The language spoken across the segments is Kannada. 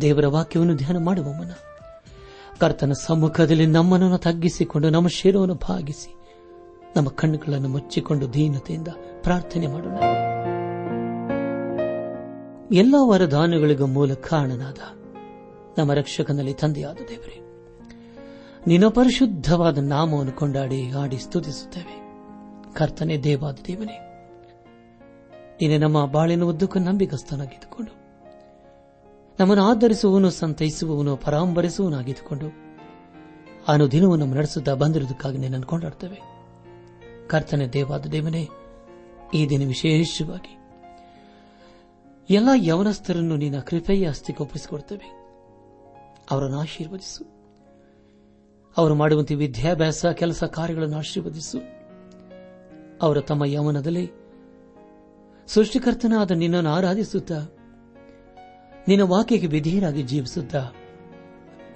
ದೇವರ ವಾಕ್ಯವನ್ನು ಧ್ಯಾನ ಮಾಡುವ ಮುನ್ನ ಕರ್ತನ ಸಮ್ಮುಖದಲ್ಲಿ ನಮ್ಮನ್ನು ತಗ್ಗಿಸಿಕೊಂಡು ನಮ್ಮ ಶಿರವನ್ನು ಭಾಗಿಸಿ ನಮ್ಮ ಕಣ್ಣುಗಳನ್ನು ಮುಚ್ಚಿಕೊಂಡು ದೀನತೆಯಿಂದ ಪ್ರಾರ್ಥನೆ ಮಾಡೋಣ. ಎಲ್ಲ ವರದಾನಗಳಿಗೂ ಮೂಲ ಕಾರಣನಾದ ನಮ್ಮ ರಕ್ಷಕನಲ್ಲಿ ತಂದೆಯಾದ ದೇವರೇ, ನಿನ್ನ ಪರಿಶುದ್ಧವಾದ ನಾಮವನ್ನು ಕೊಂಡಾಡಿ ಆಡಿ ಸ್ತುತಿಸುತ್ತೇವೆ. ಕರ್ತನೆ ದೇವಾದ ದೇವನೇ, ನೀನೆ ನಮ್ಮ ಬಾಳಿನ ಉದ್ದಕ್ಕೂ ನಂಬಿಕಸ್ಥನಾಗಿದ್ದುಕೊಂಡು ನಮ್ಮನ್ನು ಆಧರಿಸುವವನು, ಸಂತೈಸುವವನು ಪರಾಂಬರಿಸುವನಾಗಿದ್ದುಕೊಂಡು ಅನುದಿನವೂ ನಮ್ಮ ನಡೆಸುತ್ತಾ ಬಂದಿರುವುದಕ್ಕಾಗಿ ನಿನ್ನನ್ನು ಕೊಂಡಾಡ್ತೇವೆ ಕರ್ತನೆ ದೇವಾದ ದೇವನೇ, ಈ ದಿನ ವಿಶೇಷವಾಗಿ ಎಲ್ಲ ಯವನಸ್ಥರನ್ನು ನಿನ್ನ ಕೃಪೆಯ ಹಸ್ತಿಗೆ ಒಪ್ಪಿಸಿಕೊಡ್ತೇವೆ ಅವರನ್ನು ಆಶೀರ್ವದಿಸು. ಅವರು ಮಾಡುವಂತೆ ವಿದ್ಯಾಭ್ಯಾಸ, ಕೆಲಸ ಕಾರ್ಯಗಳನ್ನು ಆಶೀರ್ವದಿಸು. ಅವರು ತಮ್ಮ ಯವನದಲ್ಲಿ ಸೃಷ್ಟಿಕರ್ತನಾದ ನಿನ್ನನ್ನು ಆರಾಧಿಸುತ್ತಾ ನಿನ್ನ ವಾಕ್ಯಕ್ಕೆ ವಿಧೇಯರಾಗಿ ಜೀವಿಸುತ್ತ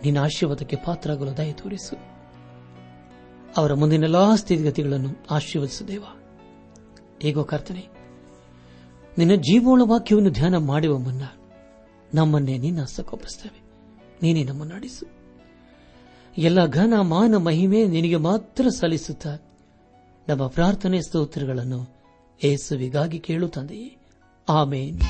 ನಿನ್ನ ಆಶೀರ್ವಾದಕ್ಕೆ ಪಾತ್ರಾಗಲು ದಯ ತೋರಿಸು. ಅವರ ಮುಂದಿನೆಲ್ಲಾ ಸ್ಥಿತಿಗತಿಗಳನ್ನು ಆಶೀರ್ವದಿಸುದೇವ ಹೇಗೋ ಕರ್ತನೆ, ನಿನ್ನ ಜೀವೋಳ ವಾಕ್ಯವನ್ನು ಧ್ಯಾನ ಮಾಡುವ ಮುನ್ನ ನಮ್ಮನ್ನೇ ನಿನ್ನ ಸಕೋಪಿಸುತ್ತೇವೆ ನೀನೇ ನಮ್ಮನ್ನು ನಡೆಸು ಎಲ್ಲ ಘನ, ಮಾನ, ಮಹಿಮೆ ನಿನಗೆ ಮಾತ್ರ ಸಲ್ಲಿಸುತ್ತ ನಮ್ಮ ಪ್ರಾರ್ಥನೆ ಸ್ತೋತ್ರಗಳನ್ನು ಏಸುವಿಗಾಗಿ ಕೇಳುತ್ತಂದೆಯೇ ಆಮೇನ್.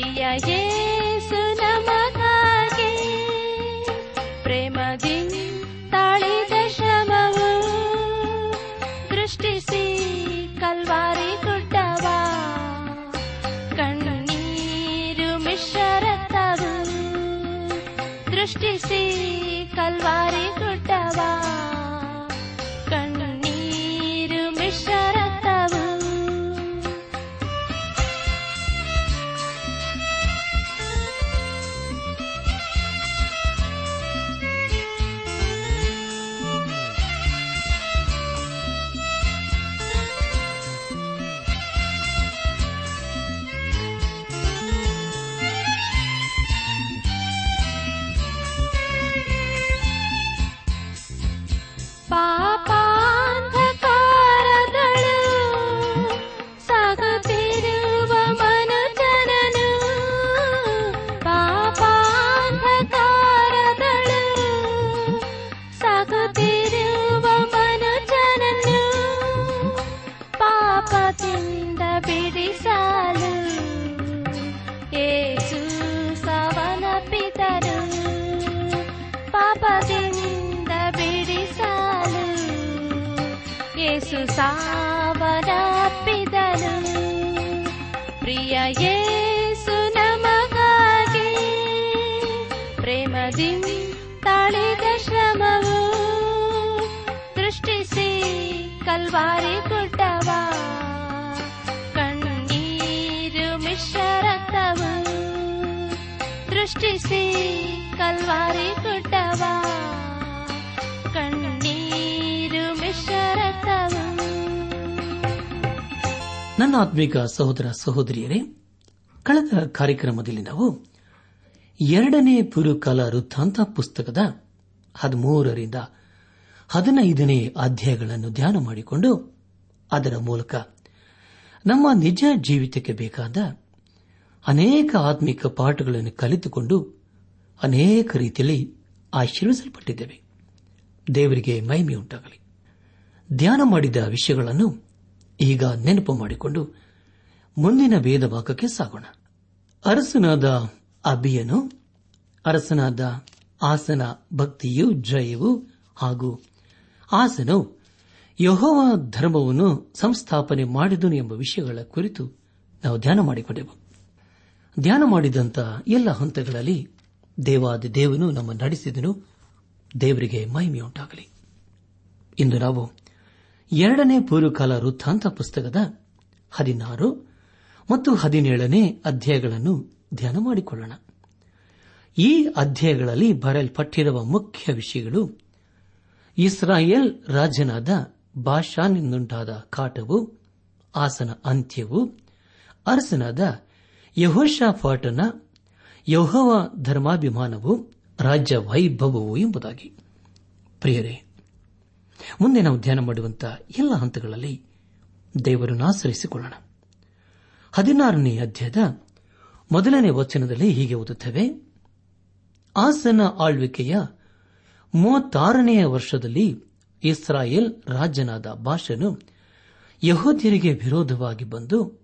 ಪ್ರಿಯ ಯೇಸು ನಮಗಾಗಿ ಪ್ರೇಮದಿ ತಾಳಿದ ಶ್ರಮವು ದೃಷ್ಟಿಸಿ ಕಲ್ವಾರಿ ಗುಡ್ಡವ ಕಣ್ಣೀರು ಮಿಶ್ರರಕ್ತವು ದೃಷ್ಟಿಸಿ ಕಲ್ವಾರಿ ಏಸು ಸಾವನಪ್ಪಿದನು ಪ್ರಿಯ ಯೇಸು ನಮಗಾಗಿ ಪ್ರೇಮದಿ ತಾಳಿದ ಶ್ರಮವು ದೃಷ್ಟಿಸಿ ಕಲ್ವಾರಿ ಕೊಟ್ಟವ. ಕಣ್ಣೀರು ಮಿಶ್ರರಕ್ತವು ದೃಷ್ಟಿಸಿ ಕಲ್ವಾರಿ ನನ್ನ ಆತ್ಮಿಕ ಸಹೋದರ ಸಹೋದರಿಯರೇ, ಕಳೆದ ಕಾರ್ಯಕ್ರಮದಲ್ಲಿ ನಾವು ಎರಡನೇ ಪುರುಕಾಲ ವೃತ್ತಾಂತ ಪುಸ್ತಕದ ಹದಿಮೂರರಿಂದ ಹದಿನೈದನೇ ಅಧ್ಯಾಯಗಳನ್ನು ಧ್ಯಾನ ಮಾಡಿಕೊಂಡು ಅದರ ಮೂಲಕ ನಮ್ಮ ನಿಜ ಜೀವಿತಕ್ಕೆ ಬೇಕಾದ ಅನೇಕ ಆತ್ಮಿಕ ಪಾಠಗಳನ್ನು ಕಲಿತುಕೊಂಡು ಅನೇಕ ರೀತಿಯಲ್ಲಿ ಆಶೀರ್ವಿಸಲ್ಪಟ್ಟಿದ್ದೇವೆ. ದೇವರಿಗೆ ಮಹಿಮೆಯುಂಟಾಗಲಿ. ಧ್ಯಾನ ಮಾಡಿದ ವಿಷಯಗಳನ್ನು ಈಗ ನೆನಪು ಮಾಡಿಕೊಂಡು ಮುಂದಿನ ಭೇದ ಭಾಗಕ್ಕೆ ಸಾಗೋಣ. ಅರಸನಾದ ಅಬಿಯನು, ಅರಸನಾದ ಆಸನ ಭಕ್ತಿಯು ಜಯವು ಹಾಗೂ ಆಸನು ಯಹೋವ ಧರ್ಮವನ್ನು ಸಂಸ್ಥಾಪನೆ ಮಾಡಿದನು ಎಂಬ ವಿಷಯಗಳ ಕುರಿತು ನಾವು ಧ್ಯಾನ ಮಾಡಿಕೊಂಡೆವು. ಧ್ಯಾನ ಮಾಡಿದಂಥ ಎಲ್ಲ ಹಂತಗಳಲ್ಲಿ ದೇವಾದಿ ದೇವನು ನಮ್ಮ ನಡೆಸಿದನು. ದೇವರಿಗೆ ಮಹಿಮೆಯುಂಟಾಗಲಿ. ಇಂದು ನಾವು ಎರಡನೇ ಪೂರ್ವಕಾಲ ವೃತ್ತಾಂತ ಪುಸ್ತಕದ ಹದಿನಾರು ಮತ್ತು ಹದಿನೇಳನೇ ಅಧ್ಯಾಯಗಳನ್ನು ಧ್ಯಾನ ಮಾಡಿಕೊಳ್ಳೋಣ. ಈ ಅಧ್ಯಾಯಗಳಲ್ಲಿ ಬರೆಯಲ್ಪಟ್ಟಿರುವ ಮುಖ್ಯ ವಿಷಯಗಳು ಇಸ್ರಾಯೇಲ್ ರಾಜನಾದ ಬಾಷಾನಿಂದುಂಟಾದ ಕಾಟವು, ಆಸನ ಅಂತ್ಯವು, ಅರಸನಾದ ಯಹೋಶಾಫಾಟನ ಯೌಹವ ಧರ್ಮಾಭಿಮಾನವು, ರಾಜ್ಯ ವೈಭವವು ಎಂಬುದಾಗಿ. ಪ್ರಿಯರೇ ಮುಂದೆ ನಾವು ಧ್ಯಾನ ಮಾಡುವಂತಹ ಎಲ್ಲ ಹಂತಗಳಲ್ಲಿ ದೇವರನ್ನು ಆಶ್ರಯಿಸಿಕೊಳ್ಳೋಣ. ಹದಿನಾರನೇ ಅಧ್ಯಾಯದ ಮೊದಲನೇ ವಚನದಲ್ಲಿ ಹೀಗೆ ಓದುತ್ತೇವೆ. ಆಸನ ಆಳ್ವಿಕೆಯ ಮೂವತ್ತಾರನೆಯ ವರ್ಷದಲ್ಲಿ ಇಸ್ರಾಯೇಲ್ ರಾಜನಾದ ಭಾಷನು ಯಹೋದ್ಯರಿಗೆ ವಿರೋಧವಾಗಿ ಬಂದು,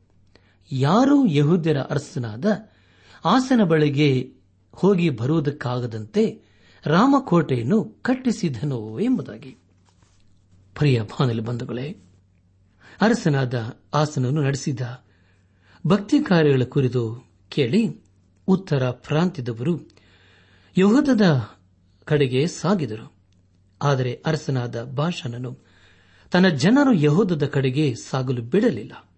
ಯಾರೂ ಯಹೂದ್ಯರ ಅರಸನಾದ ಆಸನ ಬಳಿಗೆ ಹೋಗಿ ಬರುವುದಕ್ಕಾಗದಂತೆ ರಾಮಕೋಟೆಯನ್ನು ಕಟ್ಟಿಸಿದನು ಎಂಬುದಾಗಿ. ಪ್ರಿಯ ಬಾನಲಿ ಬಂಧುಗಳೇ, ಅರಸನಾದ ಆಸನನ್ನು ನಡೆಸಿದ ಭಕ್ತಿ ಕಾರ್ಯಗಳ ಕುರಿತು ಕೇಳಿ ಉತ್ತರ ಪ್ರಾಂತ್ಯದವರು ಯಹೂದದ ಕಡೆಗೆ ಸಾಗಿದರು. ಆದರೆ ಅರಸನಾದ ಭಾಷಣನು ತನ್ನ ಜನರು ಯಹೋದದ ಕಡೆಗೆ ಸಾಗಲು ಬಿಡಲಿಲ್ಲ.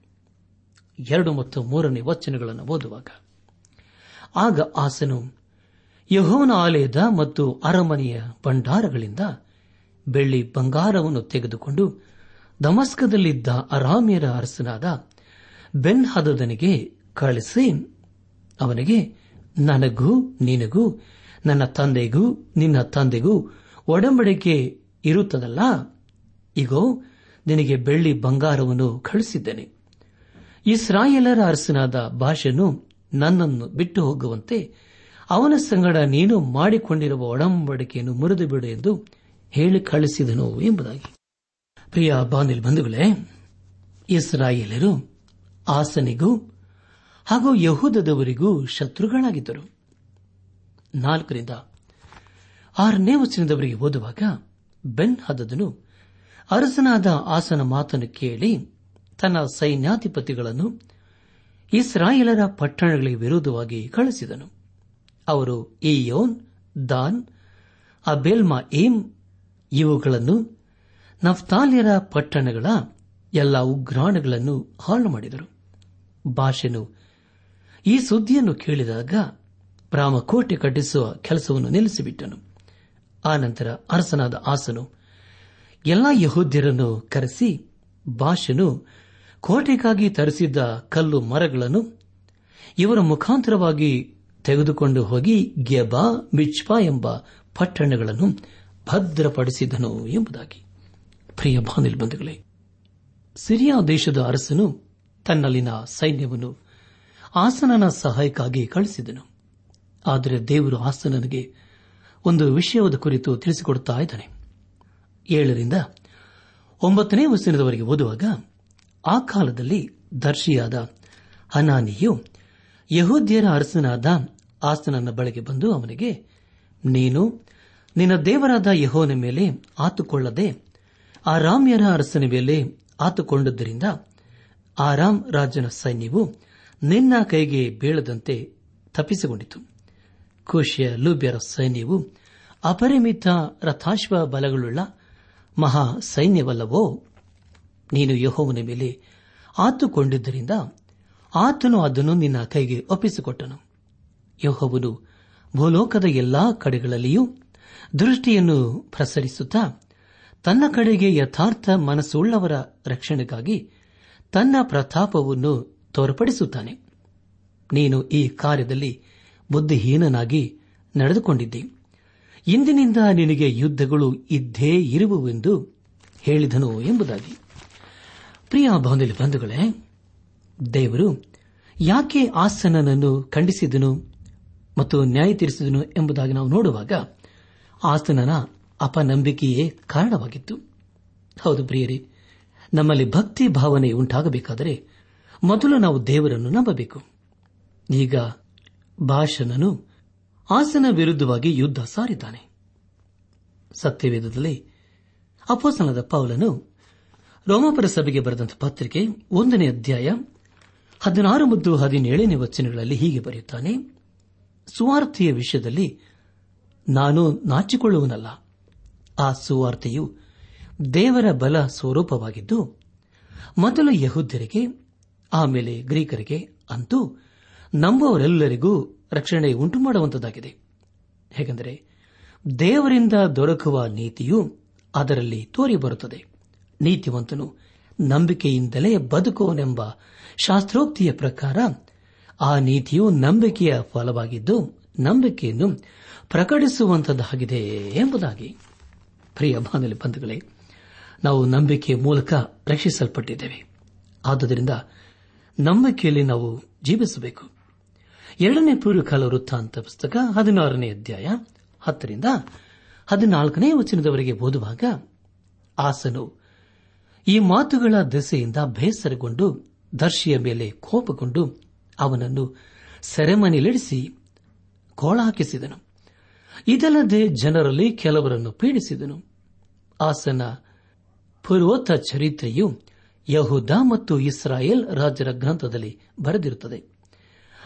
ಎರಡು ಮತ್ತು ಮೂರನೇ ವಚನಗಳನ್ನು ಓದುವಾಗ, ಆಗ ಆಸನು ಯಹೋವನ ಆಲಯದ ಮತ್ತು ಅರಮನೆಯ ಭಂಡಾರಗಳಿಂದ ಬೆಳ್ಳಿ ಬಂಗಾರವನ್ನು ತೆಗೆದುಕೊಂಡು ದಮಸ್ಕದಲ್ಲಿದ್ದ ಅರಾಮ್ಯರ ಅರಸನಾದ ಬೆನ್ ಹದದನಿಗೆ ಕಳಿಸಿ ಅವನಿಗೆ, ನನಗೂ, ನಿನಗೂ, ನನ್ನ ತಂದೆಗೂ, ನಿನ್ನ ತಂದೆಗೂ ಒಡಂಬಡಿಕೆ ಇರುತ್ತದಲ್ಲ? ಇಗೋ, ನಿನಗೆ ಬೆಳ್ಳಿ ಬಂಗಾರವನ್ನು ಕಳಿಸಿದ್ದೇನೆ. ಇಸ್ರಾಯೇಲರ ಅರಸನಾದ ಭಾಷೆಯನ್ನು ನನ್ನನ್ನು ಬಿಟ್ಟು ಹೋಗುವಂತೆ ಅವನ ಸಂಗಡ ನೀನು ಮಾಡಿಕೊಂಡಿರುವ ಒಡಂಬಡಿಕೆಯನ್ನು ಮುರಿದು ಬಿಡು ಎಂದು ಹೇಳಿ ಕಳಿಸಿದನು ಎಂಬುದಾಗಿ. ಪ್ರಿಯ ಬಾನಿಲ್ ಬಂಧುಗಳೇ ಇಸ್ರಾಯೇಲರು ಆಸನಿಗೂ ಹಾಗೂ ಯಹೂದದವರಿಗೂ ಶತ್ರುಗಳಾಗಿದ್ದರು. ನಾಲ್ಕರಿಂದ ಆರನೇ ವಚನದವರಿಗೆ ಓದುವಾಗ ಬೆನ್ ಹದದನು ಅರಸನಾದ ಆಸನ ಮಾತನ್ನು ಕೇಳಿ ತನ್ನ ಸೈನ್ಯಾಧಿಪತಿಗಳನ್ನು ಇಸ್ರಾಯೇಲರ ಪಟ್ಟಣಗಳಿಗೆ ವಿರೋಧವಾಗಿ ಕಳಿಸಿದನು ಅವರು ಇಯೋನ್ ದಾನ್, ಅಬೆಲ್ಮಾ ಏಮ್ ಇವುಗಳನ್ನು ನಫ್ತಾಲಿಯರ ಪಟ್ಟಣಗಳ ಎಲ್ಲ ಉಗ್ರಾಣಗಳನ್ನು ಹಾಳು ಮಾಡಿದರು. ಭಾಷೆನು ಈ ಸುದ್ದಿಯನ್ನು ಕೇಳಿದಾಗ ರಾಮಕೋಟೆ ಕಟ್ಟಿಸುವ ಕೆಲಸವನ್ನು ನಿಲ್ಲಿಸಿಬಿಟ್ಟನು. ಆನಂತರ ಅರಸನಾದ ಆಸನು ಎಲ್ಲಾ ಯಹೋದ್ಯರನ್ನು ಕರೆಸಿ ಭಾಷೆನು ಕೋಟೆಗಾಗಿ ತರಿಸಿದ್ದ ಕಲ್ಲು ಮರಗಳನ್ನು ಇವರ ಮುಖಾಂತರವಾಗಿ ತೆಗೆದುಕೊಂಡು ಹೋಗಿ ಗೆಬಾ ಮಿಚ್ಪಾ ಎಂಬ ಪಟ್ಟಣಗಳನ್ನು ಭದ್ರಪಡಿಸಿದನು ಎಂಬುದಾಗಿ. ಪ್ರಿಯ ಬಾನಿಲ್ಬಂಧುಗಳೇ ಸಿರಿಯಾ ದೇಶದ ಅರಸನು ತನ್ನಲ್ಲಿನ ಸೈನ್ಯವನ್ನು ಆಸನನ ಸಹಾಯಕ್ಕಾಗಿ ಕಳಿಸಿದನು ಆದರೆ ದೇವರು ಆಸನನಿಗೆ ಒಂದು ವಿಷಯದ ಕುರಿತು ತಿಳಿಸಿಕೊಡುತ್ತಾ ಇದ್ದಾನೆ. ಏಳರಿಂದ ಒಂಬತ್ತನೇ ವಚನದವರೆಗೆ ಓದುವಾಗ, ಆ ಕಾಲದಲ್ಲಿ ದರ್ಶಿಯಾದ ಹನಾನಿಯು ಯಹೂದ್ಯರ ಅರಸನಾದ ಆಸನನ ಬಳಿಗೆ ಬಂದು ಅವನಿಗೆ, ನೀನು ನಿನ್ನ ದೇವರಾದ ಯಹೋನ ಮೇಲೆ ಆತುಕೊಳ್ಳದೆ ಆರಾಮ್ಯರ ಅರಸನ ಮೇಲೆ ಆತುಕೊಂಡದ್ದರಿಂದ ಆರಾಮ್ ರಾಜನ ಸೈನ್ಯವು ನಿನ್ನ ಕೈಗೆ ಬೀಳದಂತೆ ತಪ್ಪಿಸಿಕೊಂಡಿತು. ಖುಷಿಯ ಲೂಬ್ಯರ ಸೈನ್ಯವು ಅಪರಿಮಿತ ರಥಾಶ್ವ ಬಲಗಳುಳ್ಳ ಮಹಾ ಸೈನ್ಯವಲ್ಲವೋ, ನೀನು ಯಹೋವನ ಮೇಲೆ ಆತುಕೊಂಡಿದ್ದರಿಂದ ಆತನು ಅದನ್ನು ನಿನ್ನ ಕೈಗೆ ಒಪ್ಪಿಸಿಕೊಟ್ಟನು. ಯಹೋವನು ಭೂಲೋಕದ ಎಲ್ಲಾ ಕಡೆಗಳಲ್ಲಿಯೂ ದೃಷ್ಟಿಯನ್ನು ಪ್ರಸರಿಸುತ್ತಾ ತನ್ನ ಕಡೆಗೆ ಯಥಾರ್ಥ ಮನಸ್ಸುಳ್ಳವರ ರಕ್ಷಣೆಗಾಗಿ ತನ್ನ ಪ್ರತಾಪವನ್ನು ತೋರ್ಪಡಿಸುತ್ತಾನೆ. ನೀನು ಈ ಕಾರ್ಯದಲ್ಲಿ ಬುದ್ಧಿಹೀನನಾಗಿ ನಡೆದುಕೊಂಡಿದ್ದೆ. ಇಂದಿನಿಂದ ನಿನಗೆ ಯುದ್ಧಗಳು ಇದ್ದೇ ಇರುವುವೆಂದು ಹೇಳಿದನು ಎಂಬುದಾಗಿ. ಪ್ರಿಯ ಬಂಧುಗಳೇ, ದೇವರು ಯಾಕೆ ಆಸನನನ್ನು ಖಂಡಿಸಿದನು ಮತ್ತು ನ್ಯಾಯ ತೀರಿಸಿದನು ಎಂಬುದಾಗಿ ನಾವು ನೋಡುವಾಗ ಆಸನನ ಅಪನಂಬಿಕೆಯೇ ಕಾರಣವಾಗಿತ್ತು. ಹೌದು ಪ್ರಿಯರೇ, ನಮ್ಮಲ್ಲಿ ಭಕ್ತಿ ಭಾವನೆ ಉಂಟಾಗಬೇಕಾದರೆ ಮೊದಲು ನಾವು ದೇವರನ್ನು ನಂಬಬೇಕು. ಈಗ ಭಾಷಣನು ಆಸನ ವಿರುದ್ಧವಾಗಿ ಯುದ್ಧ ಸಾರಿದ್ದಾನೆ. ಸತ್ಯವೇದದಲ್ಲಿ ಅಪೋಸನದ ಪೌಲನು ರೋಮಾಪುರ ಸಭೆಗೆ ಬರೆದಂತ ಪತ್ರಿಕೆ ಒಂದನೇ ಅಧ್ಯಾಯ ಹದಿನಾರು ಮತ್ತು ಹದಿನೇಳನೇ ವಚನಗಳಲ್ಲಿ ಹೀಗೆ ಬರೆಯುತ್ತಾನೆ ಸುವಾರ್ಥಿಯ ವಿಷಯದಲ್ಲಿ ನಾನು ನಾಚಿಕೊಳ್ಳುವನಲ್ಲ. ಆ ಸುವಾರ್ತೆಯು ದೇವರ ಬಲ ಸ್ವರೂಪವಾಗಿದ್ದು, ಮೊದಲು ಯಹುದ್ಯರಿಗೆ, ಆಮೇಲೆ ಗ್ರೀಕರಿಗೆ ಅಂತೂ ನಂಬುವರೆಲ್ಲರಿಗೂ ರಕ್ಷಣೆ ಉಂಟು ಮಾಡುವಂತದ್ದಾಗಿದೆ ಹೇಗೆಂದರೆ, ದೇವರಿಂದ ದೊರಕುವ ನೀತಿಯು ಅದರಲ್ಲಿ ತೋರಿಬರುತ್ತದೆ. ನೀತಿವಂತನು ನಂಬಿಕೆಯಿಂದಲೇ ಬದುಕುವನೆಂಬ ಶಾಸ್ತ್ರೋಕ್ತಿಯ ಪ್ರಕಾರ ಆ ನೀತಿಯು ನಂಬಿಕೆಯ ಫಲವಾಗಿದ್ದು, ನಂಬಿಕೆಯನ್ನು ಪ್ರಕಟಿಸುವಂತದ್ದಾಗಿದೆ ಎಂಬುದಾಗಿ. ಪ್ರಿಯ ಬಾನಲಿ ಬಂಧುಗಳೇ, ನಾವು ನಂಬಿಕೆಯ ಮೂಲಕ ರಕ್ಷಿಸಲ್ಪಟ್ಟಿದ್ದೇವೆ. ಆದುದರಿಂದ ನಂಬಿಕೆಯಲ್ಲಿ ನಾವು ಜೀವಿಸಬೇಕು. ಎರಡನೇ ಪೂರ್ವಕಾಲ ವೃತ್ತಾಂತ ಪುಸ್ತಕ ಹದಿನಾರನೇ ಅಧ್ಯಾಯ ಹತ್ತರಿಂದ ಹದಿನಾಲ್ಕನೇ ವಚನದವರೆಗೆ ಓದುವಾಗ, ಆಸನು ಈ ಮಾತುಗಳ ದೆಸೆಯಿಂದ ಬೇಸರಗೊಂಡು ದರ್ಶಿಯ ಮೇಲೆ ಕೋಪಗೊಂಡು ಅವನನ್ನು ಸೆರೆಮನೆಲಿಡಿಸಿ ಕೋಳ ಹಾಕಿಸಿದನು ಇದಲ್ಲದೆ ಜನರಲ್ಲಿ ಕೆಲವರನ್ನು ಪೀಡಿಸಿದನು. ಆಸನ ಪೂರ್ವೋತ್ತ ಚರಿತ್ರೆಯು ಯಹುದ ಮತ್ತು ಇಸ್ರಾಯೇಲ್ ರಾಜರ ಗ್ರಂಥದಲ್ಲಿ ಬರೆದಿರುತ್ತದೆ.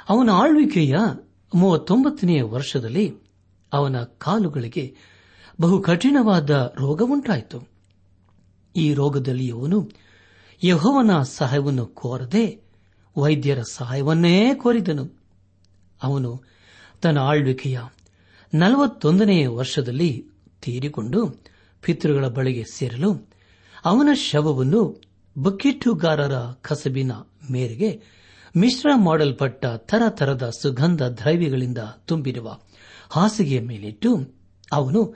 ಅವನ ಆಳ್ವಿಕೆಯ ಮೂವತ್ತೊಂಬತ್ತನೆಯ ವರ್ಷದಲ್ಲಿ ಅವನ ಕಾಲುಗಳಿಗೆ ಬಹು ಕಠಿಣವಾದ ರೋಗವುಂಟಾಯಿತು. ಈ ರೋಗದಲ್ಲಿ ಅವನು ಯಹೋವನ ಸಹಾಯವನ್ನು ಕೋರದೆ ವೈದ್ಯರ ಸಹಾಯವನ್ನೇ ಕೋರಿದನು. ಅವನು ತನ್ನ ಆಳ್ವಿಕೆಯ ನಲವತ್ತೊಂದನೆಯ ವರ್ಷದಲ್ಲಿ ತೀರಿಕೊಂಡು ಪಿತೃಗಳ ಬಳಿಗೆ ಸೇರಲು ಅವನ ಶವವನ್ನು ಬುಕ್ಕಿಟ್ಟುಗಾರರ ಕಸಬಿನ ಮೇರೆಗೆ ಮಿಶ್ರ ಮಾಡಲ್ಪಟ್ಟ ತರತರದ ಸುಗಂಧ ದ್ರವ್ಯಗಳಿಂದ ತುಂಬಿರುವ ಹಾಸಿಗೆಯ ಮೇಲಿಟ್ಟು ಅವನು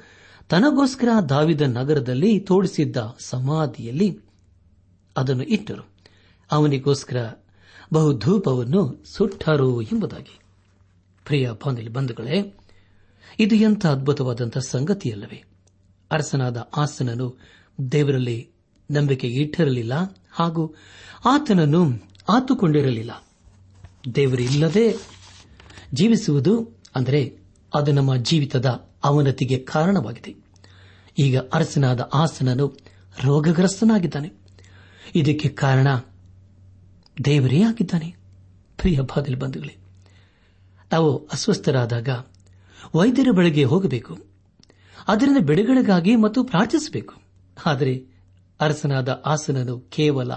ತನಗೋಸ್ಕರ ದಾವಿದ ನಗರದಲ್ಲಿ ತೋಡಿಸಿದ್ದ ಸಮಾಧಿಯಲ್ಲಿ ಅದನ್ನು ಇಟ್ಟರು. ಅವನಿಗೋಸ್ಕರ ಬಹುಧೂಪವನ್ನು ಸುಟ್ಟರು ಎಂಬುದಾಗಿ. ಪ್ರಿಯ ಬಂಧುಗಳೇ ಇದು ಎಂಥ ಅದ್ಭುತವಾದಂಥ ಸಂಗತಿಯಲ್ಲವೇ? ಅರಸನಾದ ಆಸನನು ದೇವರಲ್ಲಿ ನಂಬಿಕೆ ಇಟ್ಟಿರಲಿಲ್ಲ ಹಾಗೂ ಆತನನ್ನು ಆತುಕೊಂಡಿರಲಿಲ್ಲ. ದೇವರಿಲ್ಲದೆ ಜೀವಿಸುವುದು ಅಂದರೆ ಅದು ನಮ್ಮ ಜೀವಿತದ ಅವನತಿಗೆ ಕಾರಣವಾಗಿದೆ. ಈಗ ಅರಸನಾದ ಆಸನನು ರೋಗಗ್ರಸ್ತನಾಗಿದ್ದಾನೆ. ಇದಕ್ಕೆ ಕಾರಣ ದೇವರೇ ಆಗಿದ್ದಾನೆ. ಪ್ರಿಯ ಬಾದಲ್ ಬಂಧುಗಳೇ, ನಾವು ಅಸ್ವಸ್ಥರಾದಾಗ ವೈದ್ಯರ ಬಳಿಗೆ ಹೋಗಬೇಕು. ಅದರಿಂದ ಬಿಡುಗಡೆಗಾಗಿ ಮತ್ತು ಪ್ರಾರ್ಥಿಸಬೇಕು. ಆದರೆ ಅರಸನಾದ ಆಸನನು ಕೇವಲ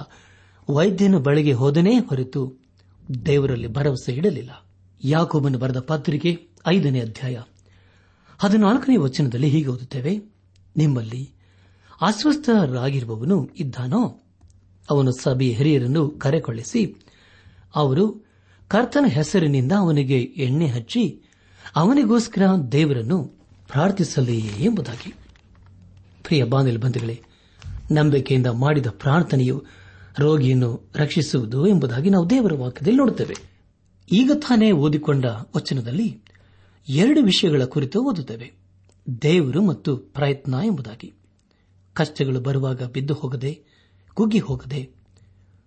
ವೈದ್ಯನ ಬಳಿಗೆ ಹೋದನೇ ಹೊರತು ದೇವರಲ್ಲಿ ಭರವಸೆ ಇಡಲಿಲ್ಲ. ಯಾಕೋಬನು ಬರೆದ ಪತ್ರಿಕೆ ಐದನೇ ಅಧ್ಯಾಯ ಹದಿನಾಲ್ಕನೇ ವಚನದಲ್ಲಿ ಹೀಗೆ ಓದುತ್ತೇವೆ. ನಿಮ್ಮಲ್ಲಿ ಅಸ್ವಸ್ಥರಾಗಿರುವವನು ಇದ್ದಾನೋ? ಅವನು ಸಭೆಯ ಹಿರಿಯರನ್ನು ಕರೆಕೊಳ್ಳಿಸಿ, ಅವರು ಕರ್ತನ ಹೆಸರಿನಿಂದ ಅವನಿಗೆ ಎಣ್ಣೆ ಹಚ್ಚಿ ಅವನಿಗೋಸ್ಕರ ದೇವರನ್ನು ಪ್ರಾರ್ಥಿಸಲಿ ಎಂಬುದಾಗಿ. ಪ್ರಿಯ ಬಾನಿಲ್ ಬಂಧುಗಳೇ, ನಂಬಿಕೆಯಿಂದ ಮಾಡಿದ ಪ್ರಾರ್ಥನೆಯು ರೋಗಿಯನ್ನು ರಕ್ಷಿಸುವುದು ಎಂಬುದಾಗಿ ನಾವು ದೇವರ ವಾಕ್ಯದಲ್ಲಿ ನೋಡುತ್ತೇವೆ. ಈಗ ತಾನೇ ಓದಿಕೊಂಡ ವಚನದಲ್ಲಿ ಎರಡು ವಿಷಯಗಳ ಕುರಿತು ಓದುತ್ತೇವೆ. ದೇವರು ಮತ್ತು ಪ್ರಯತ್ನ ಎಂಬುದಾಗಿ. ಕಷ್ಟಗಳು ಬರುವಾಗ ಬಿದ್ದು ಹೋಗದೆ, ಕುಗ್ಗಿ ಹೋಗದೆ,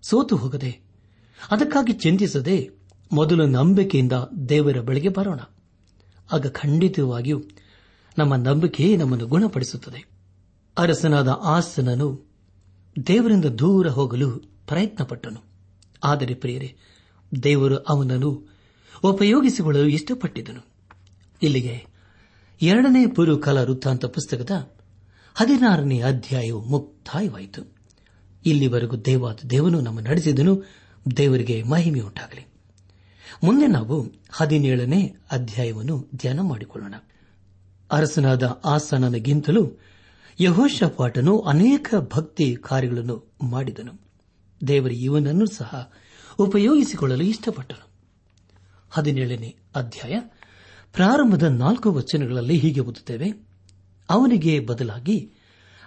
ಸೋತು ಹೋಗದೆ, ಅದಕ್ಕಾಗಿ ಚಿಂತಿಸದೆ ಮೊದಲು ನಂಬಿಕೆಯಿಂದ ದೇವರ ಬಳಿಗೆ ಬರೋಣ. ಆಗ ಖಂಡಿತವಾಗಿಯೂ ನಮ್ಮ ನಂಬಿಕೆ ನಮ್ಮನ್ನು ಗುಣಪಡಿಸುತ್ತದೆ. ಅರಸನಾದ ಆಸನನು ದೇವರಿಂದ ದೂರ ಹೋಗಲು ಪ್ರಯತ್ನಪಟ್ಟನು. ಆದರೆ ಪ್ರಿಯರೇ, ದೇವರು ಅವನನ್ನು ಉಪಯೋಗಿಸಿಕೊಳ್ಳಲು ಇಷ್ಟಪಟ್ಟಿದ್ದನು. ಇಲ್ಲಿಗೆ ಎರಡನೇ ಪೂರ್ವಕಾಲ ವೃತ್ತಾಂತ ಪುಸ್ತಕದ ಹದಿನಾರನೇ ಅಧ್ಯಾಯವು ಮುಕ್ತಾಯವಾಯಿತು. ಇಲ್ಲಿವರೆಗೂ ದೇವಾದ ದೇವನು ನಮ್ಮ ನಡೆಸಿದನು ದೇವರಿಗೆ ಮಹಿಮೆಯುಂಟಾಗಲಿ. ಮುಂದೆ ನಾವು ಹದಿನೇಳನೇ ಅಧ್ಯಾಯವನ್ನು ಧ್ಯಾನ ಮಾಡಿಕೊಳ್ಳೋಣ. ಅರಸನಾದ ಆಸನನಿಗಿಂತಲೂ ಯಹೋಶಪಾಟನು ಅನೇಕ ಭಕ್ತಿ ಕಾರ್ಯಗಳನ್ನು ಮಾಡಿದನು. ದೇವರ ಇವನನ್ನು ಸಹ ಉಪಯೋಗಿಸಿಕೊಳ್ಳಲು ಇಷ್ಟಪಟ್ಟನು. ಹದಿನೇಳನೇ ಅಧ್ಯಾಯ ಪ್ರಾರಂಭದ ನಾಲ್ಕು ವಚನಗಳಲ್ಲಿ ಹೀಗೆ ಓದುತ್ತೇವೆ. ಅವನಿಗೆ ಬದಲಾಗಿ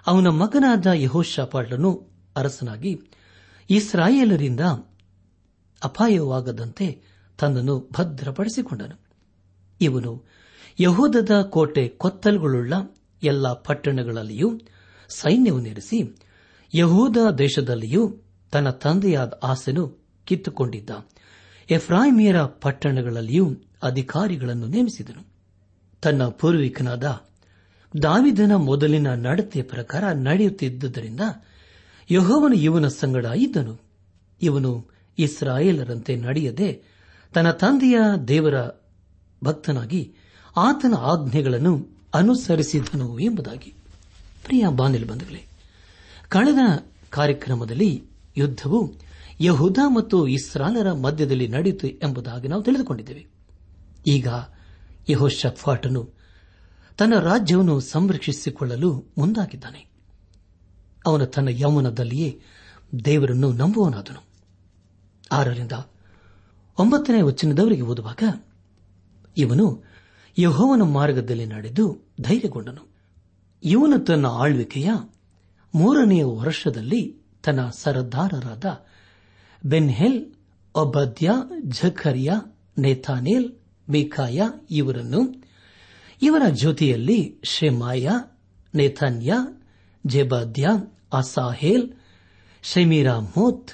ಅವನ ಮಗನಾದ ಯಹೋಶಪಾಟನು ಅರಸನಾಗಿ ಇಸ್ರಾಯೇಲರಿಂದ ಅಪಾಯವಾಗದಂತೆ ತನ್ನನ್ನು ಭದ್ರಪಡಿಸಿಕೊಂಡನು. ಇವನು ಯಹೂದದ ಕೋಟೆ ಕೊತ್ತಲುಗಳುಳ್ಳ ಎಲ್ಲ ಪಟ್ಟಣಗಳಲ್ಲಿಯೂ ಸೈನ್ಯವನ್ನಿರಿಸಿ ಯಹೂದ ದೇಶದಲ್ಲಿಯೂ ತನ್ನ ತಂದೆಯಾದ ಆಸೆನು ಕಿತ್ತುಕೊಂಡಿದ್ದ. ಎಫ್ರಾಯಿಮಿಯರ ಪಟ್ಟಣಗಳಲ್ಲಿಯೂ ಅಧಿಕಾರಿಗಳನ್ನು ನೇಮಿಸಿದನು. ತನ್ನ ಪೂರ್ವಿಕನಾದ ದಾವಿದನ ಮೊದಲಿನ ನಡತೆಯ ಪ್ರಕಾರ ನಡೆಯುತ್ತಿದ್ದುದರಿಂದ ಯಹೋವನು ಇವನ ಸಂಗಡ ಇದ್ದನು. ಇವನು ಇಸ್ರಾಯೇಲರಂತೆ ನಡೆಯದೆ ತನ್ನ ತಂದೆಯ ದೇವರ ಭಕ್ತನಾಗಿ ಆತನ ಆಜ್ಞೆಗಳನ್ನು ಅನುಸರಿಸಿದನು ಎಂಬುದಾಗಿ. ಪ್ರಿಯ ಬಂಧುಗಳೇ, ಕಳೆದ ಕಾರ್ಯಕ್ರಮದಲ್ಲಿ ಯುದ್ದವು ಯಹುದ ಮತ್ತು ಇಸ್ರಾಲರ ಮಧ್ಯದಲ್ಲಿ ನಡೆಯಿತು ಎಂಬುದಾಗಿ ನಾವು ತಿಳಿದುಕೊಂಡಿದ್ದೇವೆ. ಈಗ ಯಹೋಶಫಾಟನು ತನ್ನ ರಾಜ್ಯವನ್ನು ಸಂರಕ್ಷಿಸಿಕೊಳ್ಳಲು ಮುಂದಾಗಿದ್ದಾನೆ. ಅವನು ತನ್ನ ಯೌವನದಲ್ಲಿಯೇ ದೇವರನ್ನು ನಂಬುವನಾದನು ಆರರಿಂದ ಒಂಬತ್ತನೇ ವಚನದವರಿಗೆ ಓದುವಾಗ, ಇವನು ಯಹೋವನ ಮಾರ್ಗದಲ್ಲಿ ನಡೆದು ಧೈರ್ಯಗೊಂಡನು. ಇವನು ತನ್ನ ಆಳ್ವಿಕೆಯ ಮೂರನೆಯ ವರ್ಷದಲ್ಲಿ ತನ್ನ ಸರದಾರರಾದ ಬೆನ್ಹೆಲ್, ಒಬದ್ಯ ಝಖರಿಯ ನೇಥಾನೇಲ್, ಮಿಖಾಯ ಇವರನ್ನು ಇವರ ಜೊತೆಯಲ್ಲಿ ಶೆಮಾಯ, ನೇಥಾನ್ಯ, ಜೆಬಾದ್ಯ, ಅಸಾಹೇಲ್, ಶೆಮೀರಾಮೋತ್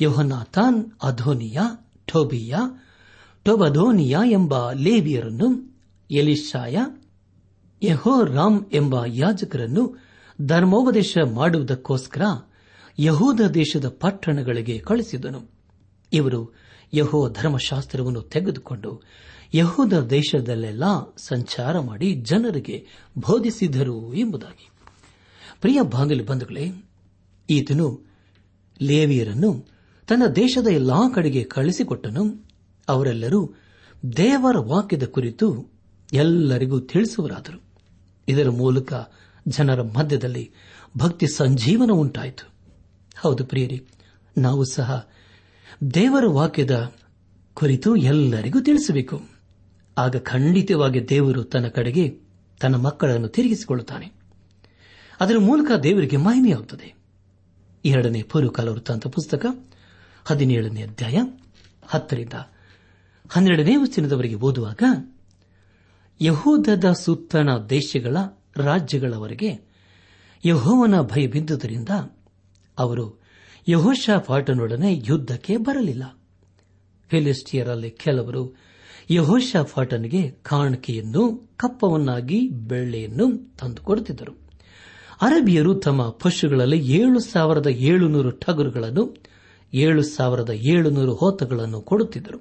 ಯೋಹನಾಥಾನ್ ಅಧೋನಿಯಾ ಟೋಬಿಯಾ, ಟೊಬದೋನಿಯ ಎಂಬ ಲೇವಿಯರನ್ನು ಎಲಿಶಾಯ ಯಹೋ ರಾಮ್ ಎಂಬ ಯಾಜಕರನ್ನು ಧರ್ಮೋಪದೇಶ ಮಾಡುವುದಕ್ಕೋಸ್ಕರ ಯಹೂದ ದೇಶದ ಪಟ್ಟಣಗಳಿಗೆ ಕಳಿಸಿದನು. ಇವರು ಯಹೋ ಧರ್ಮಶಾಸ್ತ್ರವನ್ನು ತೆಗೆದುಕೊಂಡು ಯಹೂದ ದೇಶದಲ್ಲೆಲ್ಲ ಸಂಚಾರ ಮಾಡಿ ಜನರಿಗೆ ಬೋಧಿಸಿದರು ಎಂಬುದಾಗಿ. ಪ್ರಿಯ ಬಾಂಗಲಿ ಬಂಧುಗಳೇ, ಈತನು ಲೇವಿಯರನ್ನು ತನ್ನ ದೇಶದ ಎಲ್ಲಾ ಕಡೆಗೆ ಕಳಿಸಿಕೊಟ್ಟನು. ಅವರೆಲ್ಲರೂ ದೇವರ ವಾಕ್ಯದ ಕುರಿತು ಎಲ್ಲರಿಗೂ ತಿಳಿಸುವರಾದರು. ಇದರ ಮೂಲಕ ಜನರ ಮಧ್ಯದಲ್ಲಿ ಭಕ್ತಿ ಸಂಜೀವನ ಉಂಟಾಯಿತು. ಹೌದು ಪ್ರಿಯರಿ, ನಾವು ಸಹ ದೇವರ ವಾಕ್ಯದ ಕುರಿತು ಎಲ್ಲರಿಗೂ ತಿಳಿಸಬೇಕು. ಆಗ ಖಂಡಿತವಾಗಿ ದೇವರು ತನ್ನ ಕಡೆಗೆ ತನ್ನ ಮಕ್ಕಳನ್ನು ತಿರುಗಿಸಿಕೊಳ್ಳುತ್ತಾನೆ. ಅದರ ಮೂಲಕ ದೇವರಿಗೆ ಮಹಿಮೆಯಾಗುತ್ತದೆ. ಎರಡನೇ ಪೂರ್ವಕಾಲ ವೃತ್ತಾಂತ ಪುಸ್ತಕ ಹದಿನೇಳನೇ ಅಧ್ಯಾಯ ಹತ್ತರಿಂದ ಹನ್ನೆರಡನೇ ವಚನದವರೆಗೆ ಓದುವಾಗ, ಯಹೂದದ ಸುತ್ತಣ ದೇಶಗಳ ರಾಜ್ಯಗಳವರೆಗೆ ಯಹೋವನ ಭಯ ಬಿದ್ದುದರಿಂದ ಅವರು ಯಹೋಷಾಫಾಟನೊಡನೆ ಯುದ್ಧಕ್ಕೆ ಬರಲಿಲ್ಲ. ಫಿಲಿಸ್ಟಿಯರಲ್ಲಿ ಕೆಲವರು ಯಹೋಷಾಫಾಟನಿಗೆ ಕಾಣಿಕೆಯನ್ನು ಕಪ್ಪವನ್ನಾಗಿ ಬೆಳ್ಳೆಯನ್ನು ತಂದುಕೊಡುತ್ತಿದ್ದರು. ಅರಬಿಯರು ತಮ್ಮ ಪಶುಗಳಲ್ಲಿ ಏಳು ಸಾವಿರದ ಏಳುನೂರು ಟಗರುಗಳನ್ನು ಏಳು ಸಾವಿರದ ಏಳುನೂರು ಹೋತಗಳನ್ನು ಕೊಡುತ್ತಿದ್ದರು.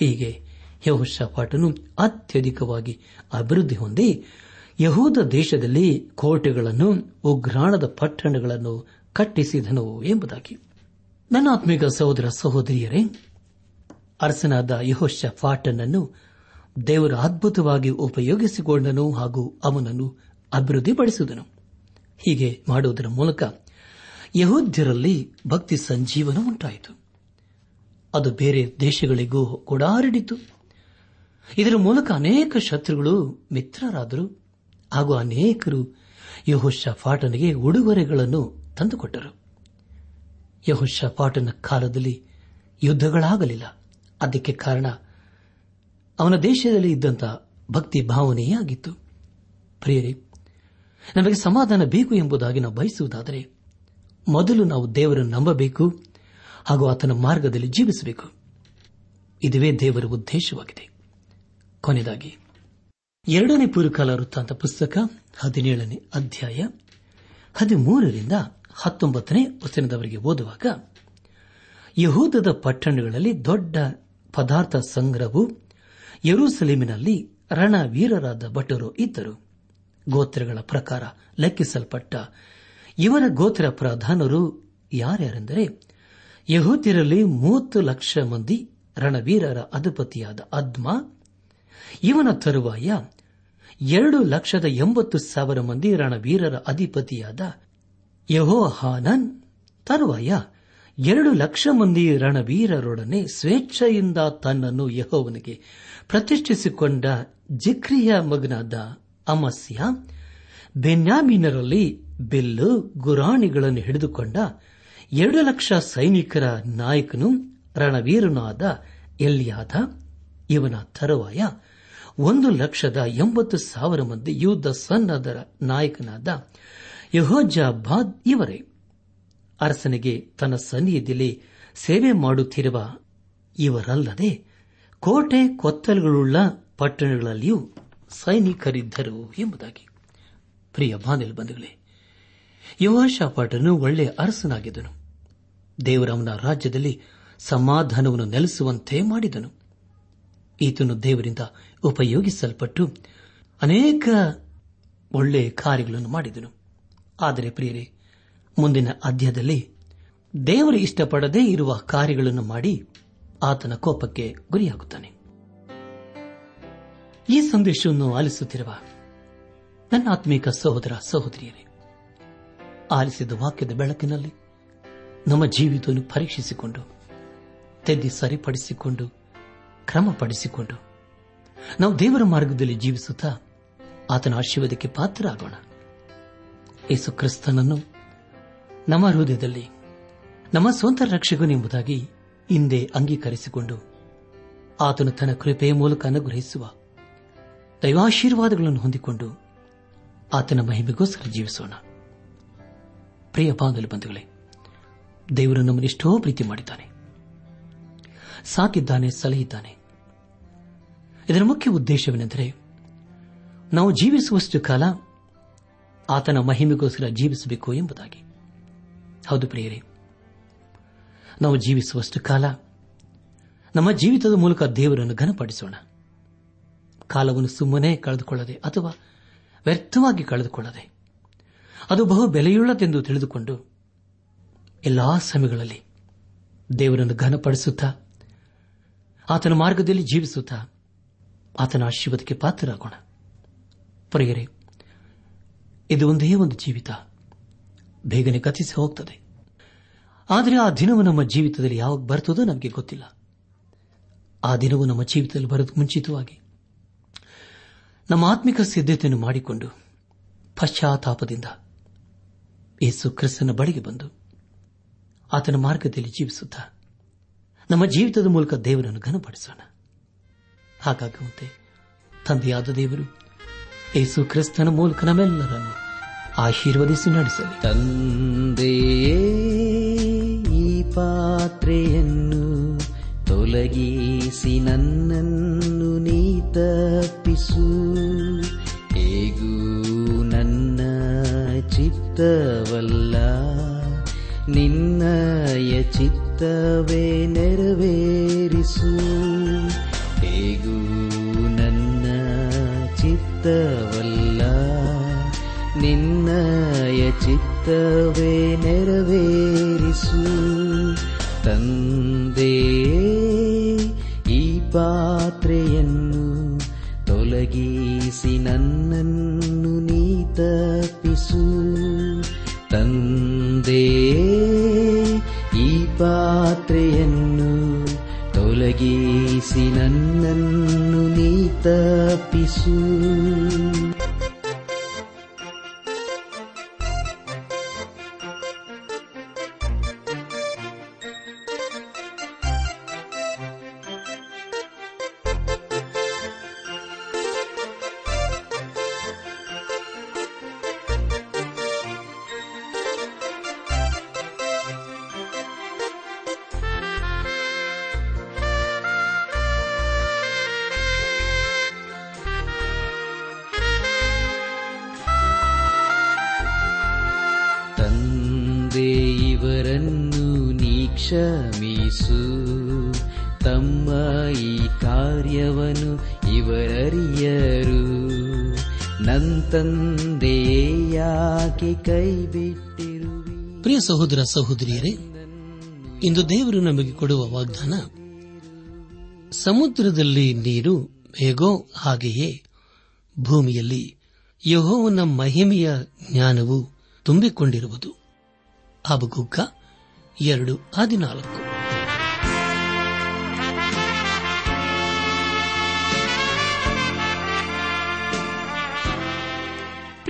ಹೀಗೆ ಯಹೋಷಾಫಾಟನು ಅತ್ಯಧಿಕವಾಗಿ ಅಭಿವೃದ್ಧಿ ಹೊಂದಿ ಯಹೂದ ದೇಶದಲ್ಲಿ ಕೋಟೆಗಳನ್ನು, ಉಗ್ರಾಣದ ಪಟ್ಟಣಗಳನ್ನು ಕಟ್ಟಿಸಿದನು ಎಂಬುದಾಗಿ. ನನ್ನ ಆತ್ಮಿಕ ಸಹೋದರ ಸಹೋದರಿಯರೇ, ಅರಸನಾದ ಯಹೋಶ ಫಾಟನನ್ನು ದೇವರು ಅದ್ಭುತವಾಗಿ ಉಪಯೋಗಿಸಿಕೊಂಡನು ಹಾಗೂ ಅವನನ್ನು ಅಭಿವೃದ್ಧಿಪಡಿಸಿದನು. ಹೀಗೆ ಮಾಡುವುದರ ಮೂಲಕ ಯಹೋದ್ಯರಲ್ಲಿ ಭಕ್ತಿ ಸಂಜೀವನ ಉಂಟಾಯಿತು. ಅದು ಬೇರೆ ದೇಶಗಳಿಗೂ ಕೂಡ ಹರಡಿತು ಇದರ ಮೂಲಕ ಅನೇಕ ಶತ್ರುಗಳು ಮಿತ್ರರಾದರು. ಹಾಗೂ ಅನೇಕರು ಯಹೋಶ ಫಾಟನಿಗೆ ಉಡುಗೊರೆಗಳನ್ನು ತಂದುಕೊಟ್ಟರು. ಯಹೋಶ ಫಾಟನ ಕಾಲದಲ್ಲಿ ಯುದ್ಧಗಳಾಗಲಿಲ್ಲ. ಅದಕ್ಕೆ ಕಾರಣ ಅವನ ದೇಶದಲ್ಲಿ ಇದ್ದಂತಹ ಭಕ್ತಿ ಭಾವನೆಯೇ ಆಗಿತ್ತು ಪ್ರಿಯರೇ, ನಮಗೆ ಸಮಾಧಾನ ಬೇಕು ಎಂಬುದಾಗಿ ನಾವು ಬಯಸುವುದಾದರೆ ಮೊದಲು ನಾವು ದೇವರನ್ನು ನಂಬಬೇಕು ಹಾಗೂ ಆತನ ಮಾರ್ಗದಲ್ಲಿ ಜೀವಿಸಬೇಕು. ಇದುವೇ ದೇವರ ಉದ್ದೇಶವಾಗಿದೆ. ಕೊನೆಯದಾಗಿ, ಎರಡನೇ ಪೂರ್ವಕಾಲ ವೃತ್ತಾಂತ ಪುಸ್ತಕ ಹದಿನೇಳನೇ ಅಧ್ಯಾಯ ಹದಿಮೂರರಿಂದ ಹತ್ತೊಂಬತ್ತನೇ ವಚನದವರೆಗೆ ಓದುವಾಗ, ಯಹೂದದ ಪಟ್ಟಣಗಳಲ್ಲಿ ದೊಡ್ಡ ಪದಾರ್ಥ ಸಂಗ್ರಹವು ಯರೂಸಲೇಮಿನಲ್ಲಿ ರಣವೀರರಾದ ಭಟರು ಇದ್ದರು. ಗೋತ್ರಗಳ ಪ್ರಕಾರ ಲೆಕ್ಕಿಸಲ್ಪಟ್ಟ ಇವರ ಗೋತ್ರ ಪ್ರಧಾನರು ಯಾರ್ಯಾರೆಂದರೆ ಯಹೂದ್ಯರಲ್ಲಿ ಮೂವತ್ತು ಲಕ್ಷ ಮಂದಿ ರಣವೀರರ ಅಧಿಪತಿಯಾದ ಅದ್ಮ, ಇವನ ತರುವಾಯ ಎರಡು ಲಕ್ಷದ ಎಂಬತ್ತು ಸಾವಿರ ಮಂದಿ ರಣವೀರರ ಅಧಿಪತಿಯಾದ ಯಹೋಹಾನನ್, ತರುವಾಯ ಎರಡು ಲಕ್ಷ ಮಂದಿ ರಣವೀರರೊಡನೆ ಸ್ವೇಚ್ಛೆಯಿಂದ ತನ್ನನ್ನು ಯಹೋವನಿಗೆ ಪ್ರತಿಷ್ಠಿಸಿಕೊಂಡ ಜಿಕ್ರಿಯ ಮಗನಾದ ಅಮಸ್ಯ, ಬೆನ್ಯಾಮೀನರಲ್ಲಿ ಬಿಲ್ಲು ಗುರಾಣಿಗಳನ್ನು ಹಿಡಿದುಕೊಂಡ ಎರಡು ಲಕ್ಷ ಸೈನಿಕರ ನಾಯಕನು ರಣವೀರನಾದ ಎಲ್ಲಿಯಾದ ಇವನ ತರುವಾಯ ಒಂದು ಲಕ್ಷದ ಎಂಬತ್ತು ಸಾವಿರ ಮಂದಿ ಯುದ್ಧ ಸನ್ನದರ ನಾಯಕನಾದ ಯಹೋಜಾಬಾದ್ ಇವರೇ. ಅರಸನಿಗೆ ತನ್ನ ಸನ್ನಿಧಿಯಲ್ಲಿ ಸೇವೆ ಮಾಡುತ್ತಿರುವ ಇವರಲ್ಲದೆ ಕೋಟೆ ಕೊತ್ತಲುಗಳುಳ್ಳ ಪಟ್ಟಣಗಳಲ್ಲಿಯೂ ಸೈನಿಕರಿದ್ದರು ಎಂಬುದಾಗಿ. ಪ್ರಿಯ ಬಾನಿಲ್ ಬಂಧುಗಳೇ ಯುವಾಶಾಪಾಟನು ಒಳ್ಳೆಯ ಅರಸನಾಗಿದ್ದನು. ದೇವರವನ ರಾಜ್ಯದಲ್ಲಿ ಸಮಾಧಾನವನ್ನು ನೆಲೆಸುವಂತೆ ಮಾಡಿದನು. ಈತನು ದೇವರಿಂದ ಉಪಯೋಗಿಸಲ್ಪಟ್ಟು ಅನೇಕ ಒಳ್ಳೆಯ ಕಾರ್ಯಗಳನ್ನು ಮಾಡಿದನು. ಆದರೆ ಪ್ರಿಯರೇ, ಮುಂದಿನ ಅಧ್ಯಾಯದಲ್ಲಿ ದೇವರು ಇಷ್ಟಪಡದೇ ಇರುವ ಕಾರ್ಯಗಳನ್ನು ಮಾಡಿ ಆತನ ಕೋಪಕ್ಕೆ ಗುರಿಯಾಗುತ್ತಾನೆ. ಈ ಸಂದೇಶವನ್ನು ಆಲಿಸುತ್ತಿರುವ ನನ್ನ ಆತ್ಮೀಕ ಸಹೋದರ ಸಹೋದರಿಯರೇ ಆಲಿಸಿದ ವಾಕ್ಯದ ಬೆಳಕಿನಲ್ಲಿ ನಮ್ಮ ಜೀವಿತವನ್ನು ಪರೀಕ್ಷಿಸಿಕೊಂಡು ತೆದ್ದಿ ಸರಿಪಡಿಸಿಕೊಂಡು, ಕ್ರಮಪಡಿಸಿಕೊಂಡು, ನಾವು ದೇವರ ಮಾರ್ಗದಲ್ಲಿ ಜೀವಿಸುತ್ತಾ ಆತನ ಆಶೀರ್ವಾದಕ್ಕೆ ಪಾತ್ರರಾಗೋಣ. ಯೇಸು ಕ್ರಿಸ್ತನನ್ನು ನಮ್ಮ ಹೃದಯದಲ್ಲಿ, ನಮ್ಮ ಸ್ವಂತ ರಕ್ಷಕನೆಂಬುದಾಗಿ ಹಿಂದೆ ಅಂಗೀಕರಿಸಿಕೊಂಡು ಆತನು ತನ್ನ ಕೃಪೆಯ ಮೂಲಕ ಅನುಗ್ರಹಿಸುವ ದೈವಾಶೀರ್ವಾದಗಳನ್ನು ಹೊಂದಿಕೊಂಡು ಆತನ ಮಹಿಮೆಗೋಸ್ಕರ ಜೀವಿಸೋಣ. ಪ್ರಿಯ ಬಾಂಧಲು ಬಂಧುಗಳೇ, ದೇವರು ನಮ್ಮನ್ನು ಎಷ್ಟೋ ಪ್ರೀತಿ ಮಾಡಿದ್ದಾನೆ. ಸಾಕಿದ್ದಾನೆ, ಸಲಹಿದ್ದಾನೆ. ಇದರ ಮುಖ್ಯ ಉದ್ದೇಶವೇನೆಂದರೆ, ನಾವು ಜೀವಿಸುವಷ್ಟು ಕಾಲ ಆತನ ಮಹಿಮೆಗೋಸ್ಕರ ಜೀವಿಸಬೇಕು ಎಂಬುದಾಗಿ. ಹೌದು ಪ್ರಿಯರೇ, ನಾವು ಜೀವಿಸುವಷ್ಟು ಕಾಲ ನಮ್ಮ ಜೀವಿತದ ಮೂಲಕ ದೇವರನ್ನು ಘನಪಡಿಸೋಣ. ಕಾಲವನ್ನು ಸುಮ್ಮನೆ ಕಳೆದುಕೊಳ್ಳದೆ ಅಥವಾ ವ್ಯರ್ಥವಾಗಿ ಕಳೆದುಕೊಳ್ಳದೆ ಅದು ಬಹು ಬೆಲೆಯುಳ್ಳದೆಂದು ತಿಳಿದುಕೊಂಡು ಎಲ್ಲಾ ಸಮಯಗಳಲ್ಲಿ ದೇವರನ್ನು ಘನಪಡಿಸುತ್ತಾ, ಆತನ ಮಾರ್ಗದಲ್ಲಿ ಜೀವಿಸುತ್ತಾ ಆತನ ಆಶೀರ್ವಾದಕ್ಕೆ ಪಾತ್ರರಾಗೋಣ. ಪ್ರಿಯರೇ, ಇದು ಒಂದೇ ಒಂದು ಜೀವಿತ. ಬೇಗನೆ ಕಥಿಸಿ ಹೋಗ್ತದೆ. ಆದರೆ ಆ ದಿನವು ನಮ್ಮ ಜೀವಿತದಲ್ಲಿ ಯಾವಾಗ ಬರ್ತದೋ ನಮಗೆ ಗೊತ್ತಿಲ್ಲ. ಆ ದಿನವು ನಮ್ಮ ಜೀವಿತದಲ್ಲಿ ಬರೋದು ಮುಂಚಿತವಾಗಿ. ನಮ್ಮ ಆತ್ಮಿಕ ಸಿದ್ಧತೆಯನ್ನು ಮಾಡಿಕೊಂಡು ಪಶ್ಚಾತ್ತಾಪದಿಂದ ಯೇಸು ಕ್ರಿಸ್ತನ ಬಳಿಗೆ ಬಂದು ಆತನ ಮಾರ್ಗದಲ್ಲಿ ಜೀವಿಸುತ್ತ ನಮ್ಮ ಜೀವಿತದ ಮೂಲಕ ದೇವರನ್ನು ಘನಪಡಿಸೋಣ. ಹಾಗಾಗುವಂತೆ ತಂದೆಯಾದ ದೇವರು ಯೇಸು ಕ್ರಿಸ್ತನ ಮೂಲಕ ನಮ್ಮೆಲ್ಲರನ್ನು ಆಶೀರ್ವದಿಸಿ ನಡೆಸಲಿ. ತಂದೆಯೇ, ಈ ಪಾತ್ರೆಯನ್ನು ತೊಲಗಿಸಿ ಚಿತ್ತವಲ್ಲ. ನಿನ್ನಯ ಚಿತ್ತವೇ ನೆರವೇರಿಸು. ಹೇಗೂ ನನ್ನ ಚಿತ್ತವಲ್ಲ. ನಿನ್ನಯ ಚಿತ್ತವೇ ನೆರವೇರಿಸು. ತಂದೆ ಈ ಪಾತ್ರೆಯನ್ನು ತೊಲಗಿಸಿ ನನ್ನನ್ನು ಪಾತ್ರೆಯನ್ನು ತೊಲಗಿಸಿ ನನ್ನನ್ನು ನೀ ತಪ್ಪಿಸು. ನನ್ ತಂದೆ ಕೈ ಬಿಟ್ಟಿರುವಿ ಪ್ರಿಯ ಸಹೋದರ ಸಹೋದರಿಯರೇ, ಇಂದು ದೇವರು ನಮಗೆ ಕೊಡುವ ವಾಗ್ದಾನ, ಸಮುದ್ರದಲ್ಲಿ ನೀರು ಹೇಗೋ ಹಾಗೆಯೇ ಭೂಮಿಯಲ್ಲಿ ಯಹೋವನ ಮಹಿಮೆಯ ಜ್ಞಾನವು ತುಂಬಿಕೊಂಡಿರುವುದು. ಅಬಗುಗ್ಗ ಎರಡು ಹದಿನಾಲ್ಕು.